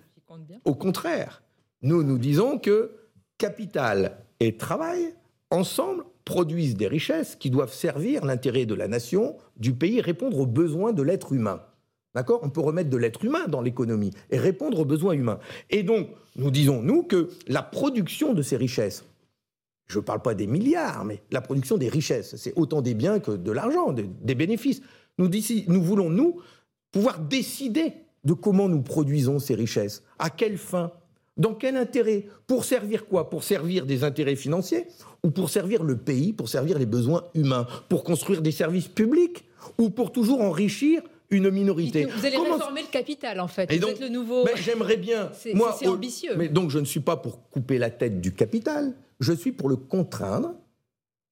Au contraire, nous nous disons que capital et travail, ensemble, produisent des richesses qui doivent servir l'intérêt de la nation, du pays, répondre aux besoins de l'être humain. D'accord? On peut remettre de l'être humain dans l'économie et répondre aux besoins humains. Et donc, nous disons, nous, que la production de ces richesses, je ne parle pas des milliards, mais la production des richesses, c'est autant des biens que de l'argent, des, bénéfices. Nous, nous voulons, nous, pouvoir décider de comment nous produisons ces richesses, à quelle fin, dans quel intérêt, pour servir quoi? Pour servir des intérêts financiers ou pour servir le pays, pour servir les besoins humains, pour construire des services publics ou pour toujours enrichir une minorité? Vous allez réformer le capital, en fait. vous êtes le nouveau. J'aimerais bien. C'est ambitieux. Mais donc, je ne suis pas pour couper la tête du capital. Je suis pour le contraindre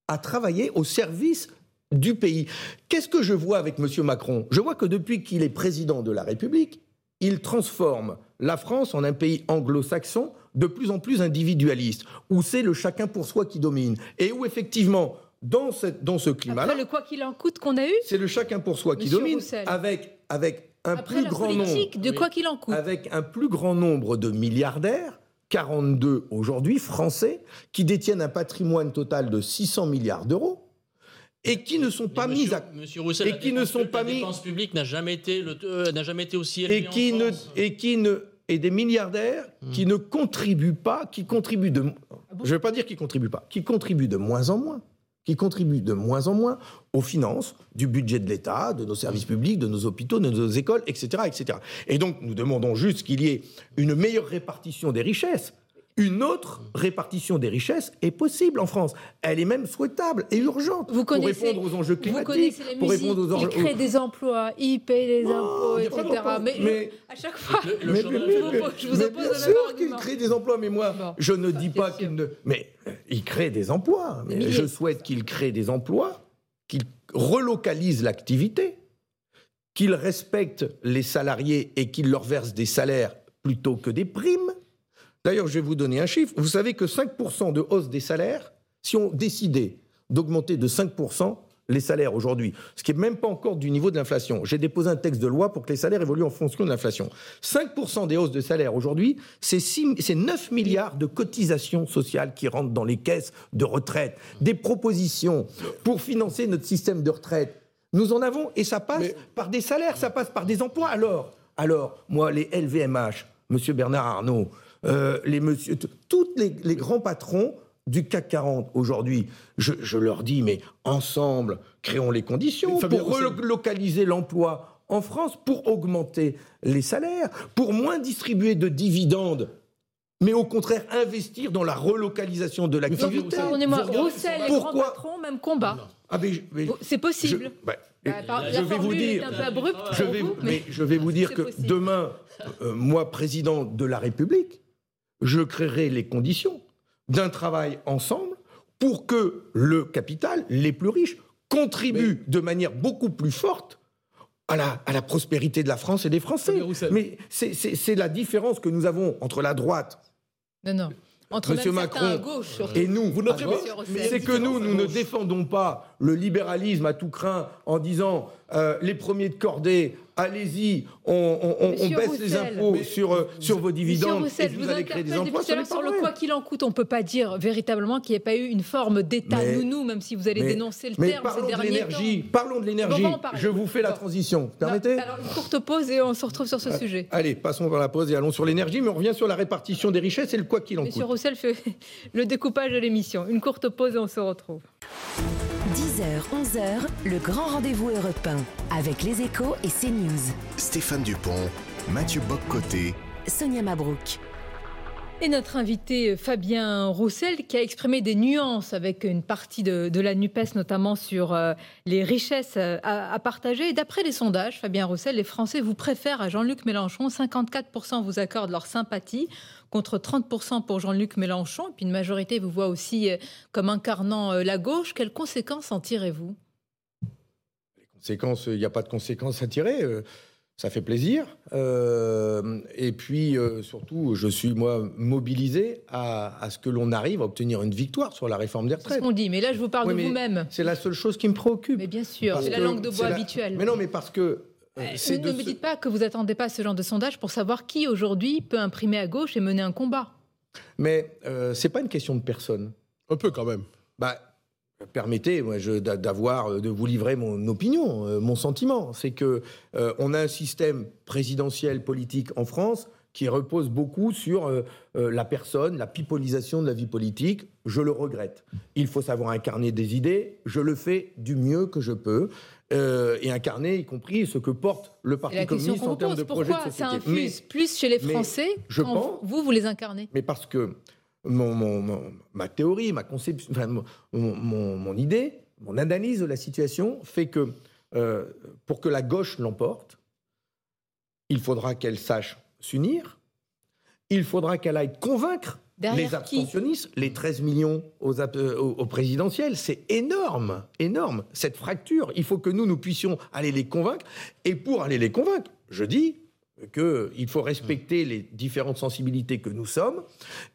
à travailler au service du pays. Qu'est-ce que je vois avec M. Macron? Je vois que depuis qu'il est président de la République, il transforme la France en un pays anglo-saxon de plus en plus individualiste, où c'est le chacun pour soi qui domine, et où effectivement, dans, cette, dans ce climat-là... le quoi qu'il en coûte qu'on a eu C'est le chacun pour soi qui domine, avec, avec un plus grand nombre... de quoi qu'il en coûte. Avec un plus grand nombre de milliardaires 42 aujourd'hui, français, qui détiennent un patrimoine total de 600 milliards d'euros, et qui ne sont pas mis à Monsieur Roussel, et qui ne sont pas mis dépense publique n'a jamais été euh, n'a jamais été aussi élevée et qui ne et qui ne et des milliardaires hmm. qui ne contribuent pas, qui contribuent de ah je ne veux pas dire qu'ils contribuent pas, qui contribuent de moins en moins, qui contribuent de moins en moins aux finances du budget de l'État, de nos services publics, de nos hôpitaux, de nos écoles, etc., etc. Et donc nous demandons juste qu'il y ait une meilleure répartition des richesses une autre répartition des richesses est possible en France. Elle est même souhaitable et urgente vous pour répondre aux enjeux climatiques. Vous connaissez la pour répondre aux enjeux. Il crée des emplois, il paye des impôts, etc. Mais, à chaque fois, je, vous, oppose bien sûr qu'il crée des emplois, mais moi, je ne dis pas qu'il ne. Mais euh, il crée des emplois. Mais je souhaite qu'il crée des emplois, qu'il relocalise l'activité, qu'il respecte les salariés et qu'il leur verse des salaires plutôt que des primes D'ailleurs, je vais vous donner un chiffre. Vous savez que 5% de hausse des salaires, si on décidait d'augmenter de 5% les salaires aujourd'hui, ce qui n'est même pas encore du niveau de l'inflation. J'ai déposé un texte de loi pour que les salaires évoluent en fonction de l'inflation. 5% des hausses de salaires aujourd'hui, c'est 9 milliards de cotisations sociales qui rentrent dans les caisses de retraite. Des propositions pour financer notre système de retraite. Nous en avons, et ça passe par des salaires, ça passe par des emplois. Alors, alors moi, les LVMH, Monsieur Bernard Arnault, euh, les monsieur, tous les, grands patrons du CAC 40 aujourd'hui, je, leur dis, mais ensemble, créons les conditions pour relocaliser l'emploi en France, pour augmenter les salaires, pour moins distribuer de dividendes mais au contraire investir dans la relocalisation de l'activité. Pardonnez-moi, Roussel, les grands patrons, même combat. Ah, c'est possible. Bah, je, vais vous dire, je vais, mais, je vais vous dire que demain, euh, moi, président de la République, je créerai les conditions d'un travail ensemble pour que le capital, les plus riches, contribuent de manière beaucoup plus forte à la, à la, prospérité de la France et des Français. Mais c'est la différence que nous avons entre la droite non, non. Entre Monsieur à Macron gauche, et nous, Vous c'est que nous, nous ne défendons pas le libéralisme à tout craint en disant euh, les premiers de cordée, allez-y, on, on- on- on Monsieur baisse les impôts Mais- sur, euh, sur vos Monsieur dividendes Roussel, et je vous vous allez créer des emplois. sur le quoi qu'il en coûte. On ne peut pas dire véritablement qu'il n'y ait pas eu une forme d'État nounou, même si vous allez mais- dénoncer le Mais terme ces parlons de derniers l'énergie, parlons de l'énergie. Je vous fais la transition. Non, Permettez Alors, une courte pause et on se retrouve sur ce sujet. Allez, passons par la pause et allons sur l'énergie, mais on revient sur la répartition des richesses et le quoi qu'il en Monsieur coûte. Roussel fait le découpage de l'émission. Une courte pause et on se retrouve. 10h, 11h, le grand rendez-vous européen avec les échos et CNews. Stéphane Dupont, Mathieu Boccoté, Sonia Mabrouk. Et notre invité euh, Fabien Roussel qui a exprimé des nuances avec une partie de, de la NUPES, notamment sur euh, les richesses euh, à, à partager. Et D'après les sondages, Fabien Roussel, les Français vous préfèrent à Jean-Luc Mélenchon. 54% vous accordent leur sympathie contre 30% pour Jean-Luc Mélenchon. Et puis une majorité vous voit aussi euh, comme incarnant euh, la gauche. Quelles conséquences en tirez-vous? Conséquences, il n'y a pas de conséquences à tirer. euh, Ça fait plaisir. Euh, et puis, euh, surtout, je suis, moi, mobilisé à, à ce que l'on arrive à obtenir une victoire sur la réforme des C'est ce retraites. qu'on dit. Mais là, je vous parle Oui, de vous-même. C'est la seule chose qui me préoccupe. Mais bien sûr, c'est la langue de bois la- habituelle. Mais non, mais parce que... euh, Euh, ne de me dites pas que vous attendez pas ce genre de sondage pour savoir qui aujourd'hui peut imprimer à gauche et mener un combat. Mais euh, c'est pas une question de personne. Un peu quand même. Bah, permettez, moi, d'avoir, euh, de vous livrer mon opinion, mon sentiment. C'est que euh, on a un système présidentiel politique en France qui repose beaucoup sur euh, euh, la personne, la pipolisation de la vie politique. Je le regrette. Il faut savoir incarner des idées. Je le fais du mieux que je peux. Euh, et incarner, y compris ce que porte le Parti communiste en termes de projet de pourquoi ça société. infuse plus chez les Français je quand pense- vous, vous les incarnez? Mais parce que mon, mon- mon- ma théorie, ma conception, enfin, mon, mon- mon idée, mon analyse de la situation fait que euh, pour que la gauche l'emporte, il faudra qu'elle sache s'unir, il faudra qu'elle aille convaincre Derrière les abstentionnistes, les 13 millions aux, euh, aux, aux présidentielles, c'est énorme, énorme, cette fracture. Il faut que nous, nous puissions aller les convaincre. Et pour aller les convaincre, je dis qu'il faut respecter les différentes sensibilités que nous sommes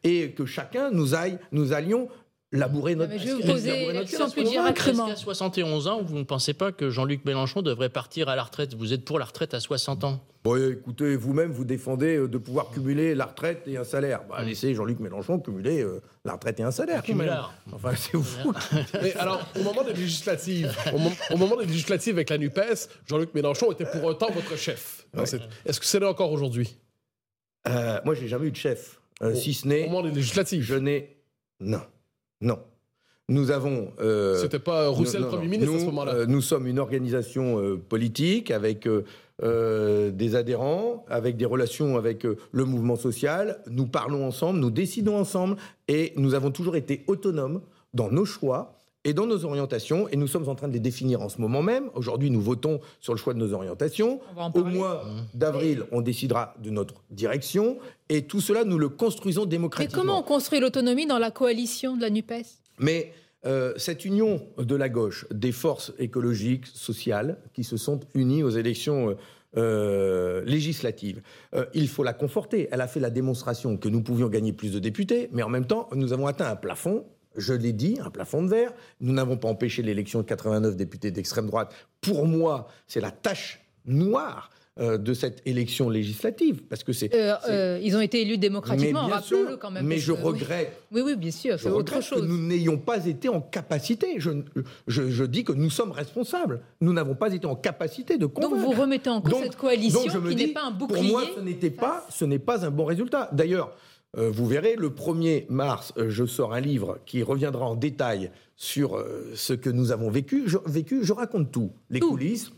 et que chacun nous aille, nous allions labourer notre mais je vais vous poser notre se plus. Est-ce qu'à 71 ans, vous ne pensez pas que Jean-Luc Mélenchon devrait partir à la retraite? Vous êtes pour la retraite à 60 ans Bon, écoutez, vous-même, vous défendez euh, de pouvoir cumuler la retraite et un salaire. Bah, Mm. laissez Jean-Luc Mélenchon cumuler euh, la retraite et un salaire. Enfin, c'est vous. Mais alors, au moment des législatives, au, mom- au moment des législatives avec la NUPES, Jean-Luc Mélenchon était pour un temps votre chef. Ouais. Est-ce que c'est là encore aujourd'hui? Euh, moi, j'ai jamais eu de chef. Euh, Au- si ce Au n'est, moment des législatives. je n'ai. Non. Non. Nous avons. euh, C'était pas Roussel non, Premier non. ministre à Nous, ce moment-là. euh, nous sommes une organisation euh, politique avec des adhérents, avec des relations avec le mouvement social. Nous parlons ensemble, nous décidons ensemble et nous avons toujours été autonomes dans nos choix et dans nos orientations et nous sommes en train de les définir en ce moment même. Aujourd'hui, nous votons sur le choix de nos orientations. Au mois d'avril, on décidera de notre direction et tout cela, nous le construisons Mais démocratiquement. comment on construit l'autonomie dans la coalition de la NUPES? Mais euh, cette union de la gauche, des forces écologiques, sociales, qui se sont unies aux élections euh, euh, législatives, euh, il faut la conforter. Elle a fait la démonstration que nous pouvions gagner plus de députés, mais en même temps, nous avons atteint un plafond. Je l'ai dit, un plafond de verre. Nous n'avons pas empêché l'élection de 89 députés d'extrême droite. Pour moi, c'est la tâche noire euh, de cette élection législative, parce que c'est Euh, euh, Ils ont été élus démocratiquement, rappelons-le quand même. Mais je que- regrette Oui, oui, bien sûr, je c'est autre chose. que nous n'ayons pas été en capacité. Je, je, je dis que nous sommes responsables. Nous n'avons pas été en capacité de Donc convaincre. vous remettez en cause Donc- cette coalition donc je me qui n'est pas un bouclier. Pour moi, ce n'était pas, ce n'est pas un bon résultat. D'ailleurs, euh, vous verrez, le 1er mars, euh, je sors un livre qui reviendra en détail sur euh, ce que nous avons vécu. Je, vécu, je raconte tout, les coulisses.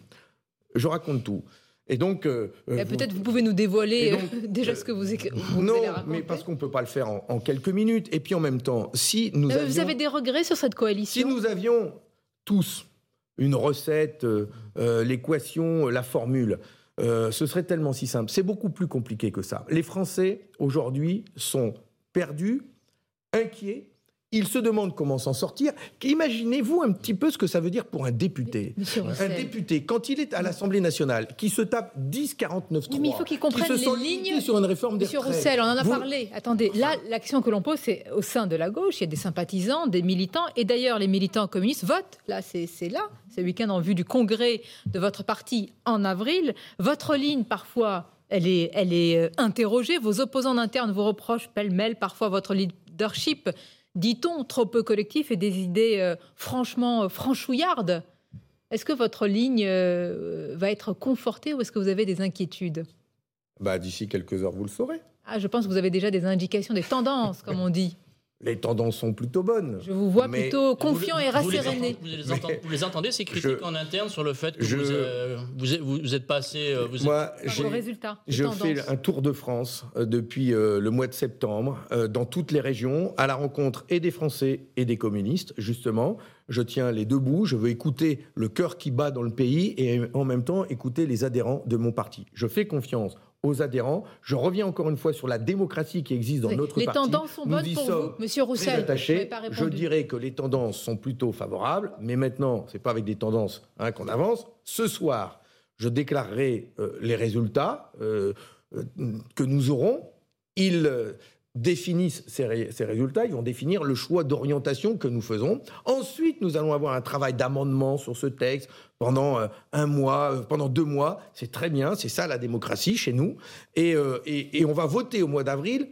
Je raconte tout. Et donc, euh, Peut-être vous pouvez nous dévoiler donc, euh, déjà ce que vous, vous non, allez mais parce qu'on peut pas le faire en, en quelques minutes. Et puis en même temps, si nous avions... Vous avez des regrets sur cette Si coalition nous avions tous une recette, euh, l'équation, la formule, euh, ce serait tellement si simple. C'est beaucoup plus compliqué que ça. Les Français, aujourd'hui, sont perdus, inquiets il se demande comment s'en sortir. Imaginez-vous un petit peu ce que ça veut dire pour un député. Un député, quand il est à l'Assemblée nationale, qui se tape 10, 49, 3, Oui, mais il faut qu'il comprenne qui se les lignes. sur une réforme des Monsieur retraites. Roussel, on en a Vous- parlé. Attendez, là, l'action que l'on pose, c'est au sein de la gauche. Il y a des sympathisants, des militants. Et d'ailleurs, les militants communistes votent. Là, c'est là. C'est le week-end en vue du congrès de votre parti en avril. Votre ligne, parfois, elle est, elle est euh, interrogée. Vos opposants internes vous reprochent pêle-mêle parfois votre leadership, dit-on, trop peu collectif et des idées euh, franchement euh, franchouillardes. Est-ce que votre ligne euh, va être confortée ou est-ce que vous avez des inquiétudes? Bah, D'ici quelques heures, vous le saurez. ah, je pense que vous avez déjà des indications, des tendances, comme on dit. Les tendances sont plutôt bonnes. Je vous vois Mais plutôt confiant et Vous rasséréné. vous les entendez- vous les entendez, ces critiques Je- en interne sur le fait que je- vous, euh, vous, êtes, vous êtes passé. euh, Vous êtes- Moi, résultats, les Je tendances. fais un tour de France euh, depuis euh, le mois de septembre euh, dans toutes les régions à la rencontre et des Français et des communistes, justement. Je tiens les deux bouts, je veux écouter le cœur qui bat dans le pays et en même temps écouter les adhérents de mon parti. Je fais confiance aux adhérents. Je reviens encore une fois sur la démocratie qui existe dans Oui, notre les parti. tendances sont Nous bonnes pour vous, Monsieur Roussel. Attachés. Je dirais que les tendances sont plutôt favorables, mais maintenant, c'est pas avec des tendances hein, qu'on avance. Ce soir, je déclarerai euh, les résultats euh, euh, que nous aurons. Ils définissent ces, ces résultats, ils vont définir le choix d'orientation que nous faisons. Ensuite, nous allons avoir un travail d'amendement sur ce texte pendant euh, un mois, euh, pendant deux mois. C'est très bien, c'est ça la démocratie chez nous. Et, euh, et- et on va voter au mois d'avril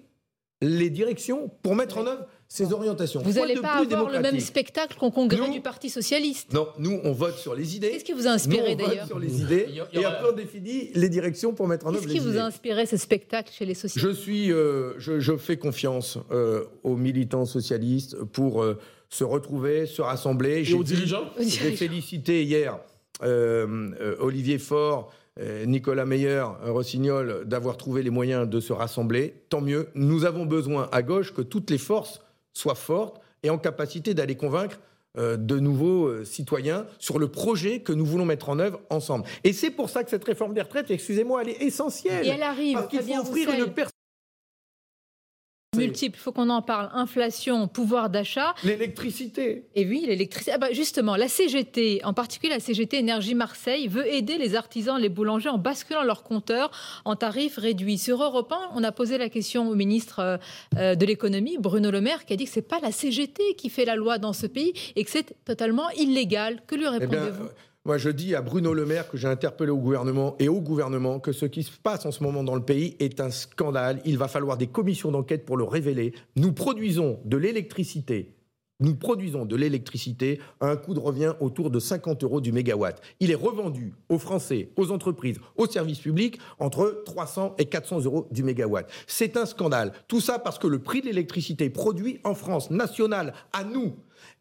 les directions pour mettre en œuvre ces orientations. Vous n'allez pas avoir le même spectacle qu'au congrès Nous- du Parti Socialiste. Non, nous, on vote sur les idées. Qu'est-ce qui vous a inspiré on vote d'ailleurs sur les idées. Il y a- il y Et après, on définit les directions pour mettre en œuvre Qu'est-ce les qui vous a inspiré ce spectacle chez les socialistes? Je suis, euh, je, je fais confiance euh, aux militants socialistes pour euh, se retrouver, se rassembler. Et aux dirigeants? J'ai félicité hier euh, euh, Olivier Faure, Nicolas Meyer, Rossignol d'avoir trouvé les moyens de se rassembler. Tant mieux. Nous avons besoin à gauche que toutes les forces soient fortes et en capacité d'aller convaincre euh, de nouveaux euh, citoyens sur le projet que nous voulons mettre en œuvre ensemble. Et c'est pour ça que cette réforme des retraites, excusez-moi, elle est essentielle. Et elle arrive, Parce qu'il faut offrir une perspective. Multiples. Il faut qu'on en parle. Inflation, pouvoir d'achat. L'électricité. Et oui, l'électricité. Ah bah justement, la CGT, en particulier la CGT Énergie Marseille, veut aider les artisans, les boulangers en basculant leurs compteurs en tarifs réduits. Sur Europe 1, on a posé la question au ministre euh, euh, de l'économie, Bruno Le Maire, qui a dit que c'est pas la CGT qui fait la loi dans ce pays et que c'est totalement illégal. Que lui Eh répondez-vous? Moi, je dis à Bruno Le Maire que j'ai interpellé au gouvernement et au gouvernement que ce qui se passe en ce moment dans le pays est un scandale. Il va falloir des commissions d'enquête pour le révéler. Nous produisons de l'électricité. Nous produisons de l'électricité à un coût de revient autour de 50 euros du mégawatt. Il est revendu aux Français, aux entreprises, aux services publics entre 300 et 400 euros du mégawatt. C'est un scandale. Tout ça parce que le prix de l'électricité produit en France, national, à nous,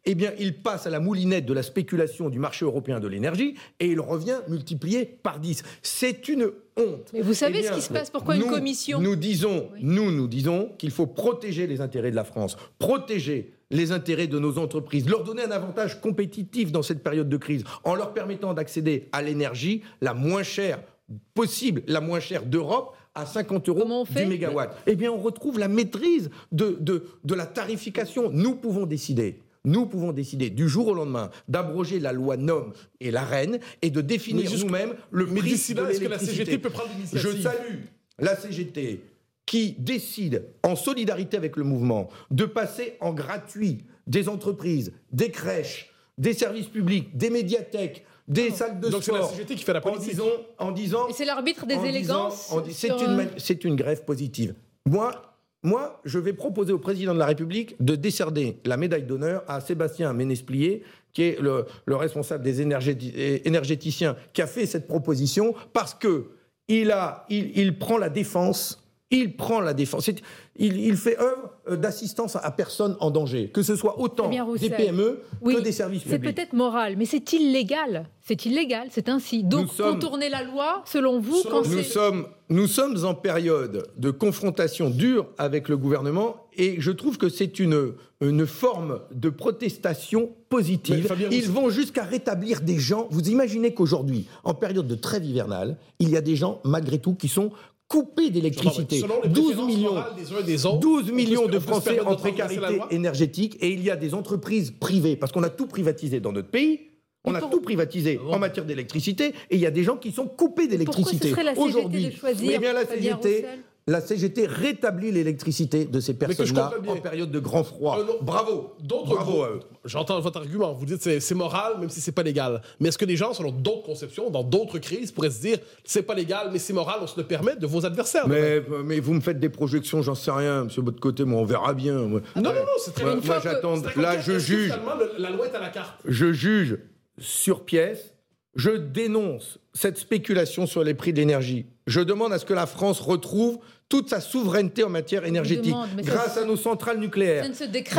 eh bien, il passe à la moulinette de la spéculation du marché européen de l'énergie et il revient multiplié par 10. C'est une honte. Mais vous savez Eh bien, ce qui se passe? Pourquoi une nous- commission? Nous disons, Oui. nous, nous disons qu'il faut protéger les intérêts de la France, protéger les intérêts de nos entreprises, leur donner un avantage compétitif dans cette période de crise, en leur permettant d'accéder à l'énergie la moins chère possible, la moins chère d'Europe, à 50 euros on fait? du mégawatt. Eh bien, on retrouve la maîtrise de, de, de la tarification. Nous pouvons décider. Nous pouvons décider du jour au lendemain d'abroger la loi NOM et la REN et de définir nous-mêmes le Mais prix d'ici de là, est-ce que la l'électricité. CGT peut prendre Je salue la CGT qui décide, en solidarité avec le mouvement, de passer en gratuit des entreprises, des crèches, des services publics, des médiathèques, des salles de Donc c'est la sport. CGT qui fait la En politique. disant, en disant, Et c'est l'arbitre des élégances sur, une, c'est une grève positive. Moi, moi, je vais proposer au président de la République de décerner la médaille d'honneur à Sébastien Ménesplier, qui est le, le responsable des énergéti- énergéticiens, qui a fait cette proposition parce que il prend la défense. Il prend la défense. C'est- Il, il fait œuvre euh, d'assistance à personne en danger, que ce soit autant des. PME Oui, que des services C'est publics. peut-être moral, mais c'est illégal. C'est illégal, c'est ainsi. Donc, Nous sommes- contourner la loi, selon vous, Selon quand Nous c'est... sommes, nous sommes en période de confrontation dure avec le gouvernement et je trouve que c'est une, une forme de protestation positive. Fabien Ils vont jusqu'à rétablir des gens. Vous imaginez qu'aujourd'hui, en période de trêve hivernale, il y a des gens, malgré tout, qui sont coupés d'électricité. Selon les 12 préférences millions. morales des uns et des autres, 12 on peut millions se- de Français en précarité énergétique et il y a des entreprises privées, parce qu'on a tout privatisé dans notre pays. On a tout privatisé Ah en matière d'électricité et il y a des gens qui sont coupés d'électricité. serait la CGT Aujourd'hui, de choisir eh bien la CGT, la CGT rétablit l'électricité de ces que je personnes-là en période de grand froid. Euh, non. Bravo, D'autres Bravo groupes- à eux. J'entends votre argument. Vous dites c'est c'est moral, même si c'est pas légal. Mais est-ce que des gens, selon d'autres conceptions, dans d'autres crises, pourraient se dire c'est pas légal, mais c'est moral, on se le permet de vos adversaires Mais, mais vous me faites des projections, j'en sais rien, monsieur de votre côté, moi on verra bien. moi. Non, non, non, c'est très Moi, moi, j'attends. Là, je juge. le- la loi est à la carte. je juge sur pièce, je dénonce cette spéculation sur les prix de l'énergie. Je demande à ce que la France retrouve toute sa souveraineté en matière énergétique. demande, grâce à nos centrales nucléaires,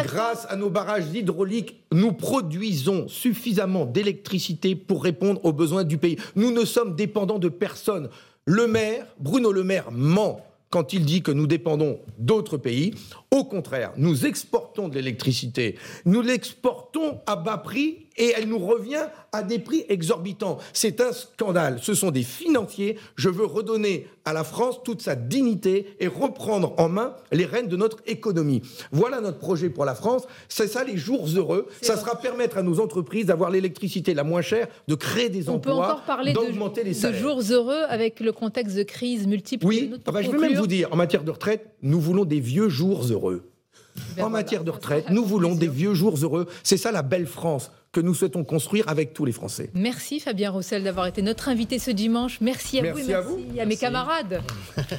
grâce à nos barrages hydrauliques, nous produisons suffisamment d'électricité pour répondre aux besoins du pays. Nous ne sommes dépendants de personne. Le maire, Bruno Le Maire, ment quand il dit que nous dépendons d'autres pays. Au contraire, nous exportons de l'électricité. Nous l'exportons à bas prix et elle nous revient à des prix exorbitants. C'est un scandale. Ce sont des financiers. Je veux redonner à la France toute sa dignité et reprendre en main les rênes de notre économie. Voilà notre projet pour la France. C'est ça les jours heureux. Ça sera permettre à nos entreprises d'avoir l'électricité la moins chère, de créer des On peut emplois, encore parler d'augmenter de, les de jours heureux avec le contexte de crise multiple. Oui, ah bah, je vais même vous dire, en matière de retraite, nous voulons des vieux jours heureux. Ben en voilà, matière de retraite, nous voulons des vieux jours heureux. C'est ça la belle France que nous souhaitons construire avec tous les Français. Merci Fabien Roussel d'avoir été notre invité ce dimanche. Merci à Merci vous et à merci vous. à, mes camarades.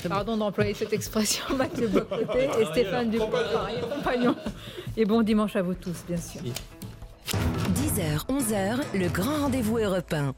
Pardon d'employer cette expression, Mathieu Bocoté et Stéphane Dupont, compagnon. Et bon dimanche à vous tous, bien sûr. 10h, 11h, le grand rendez-vous européen.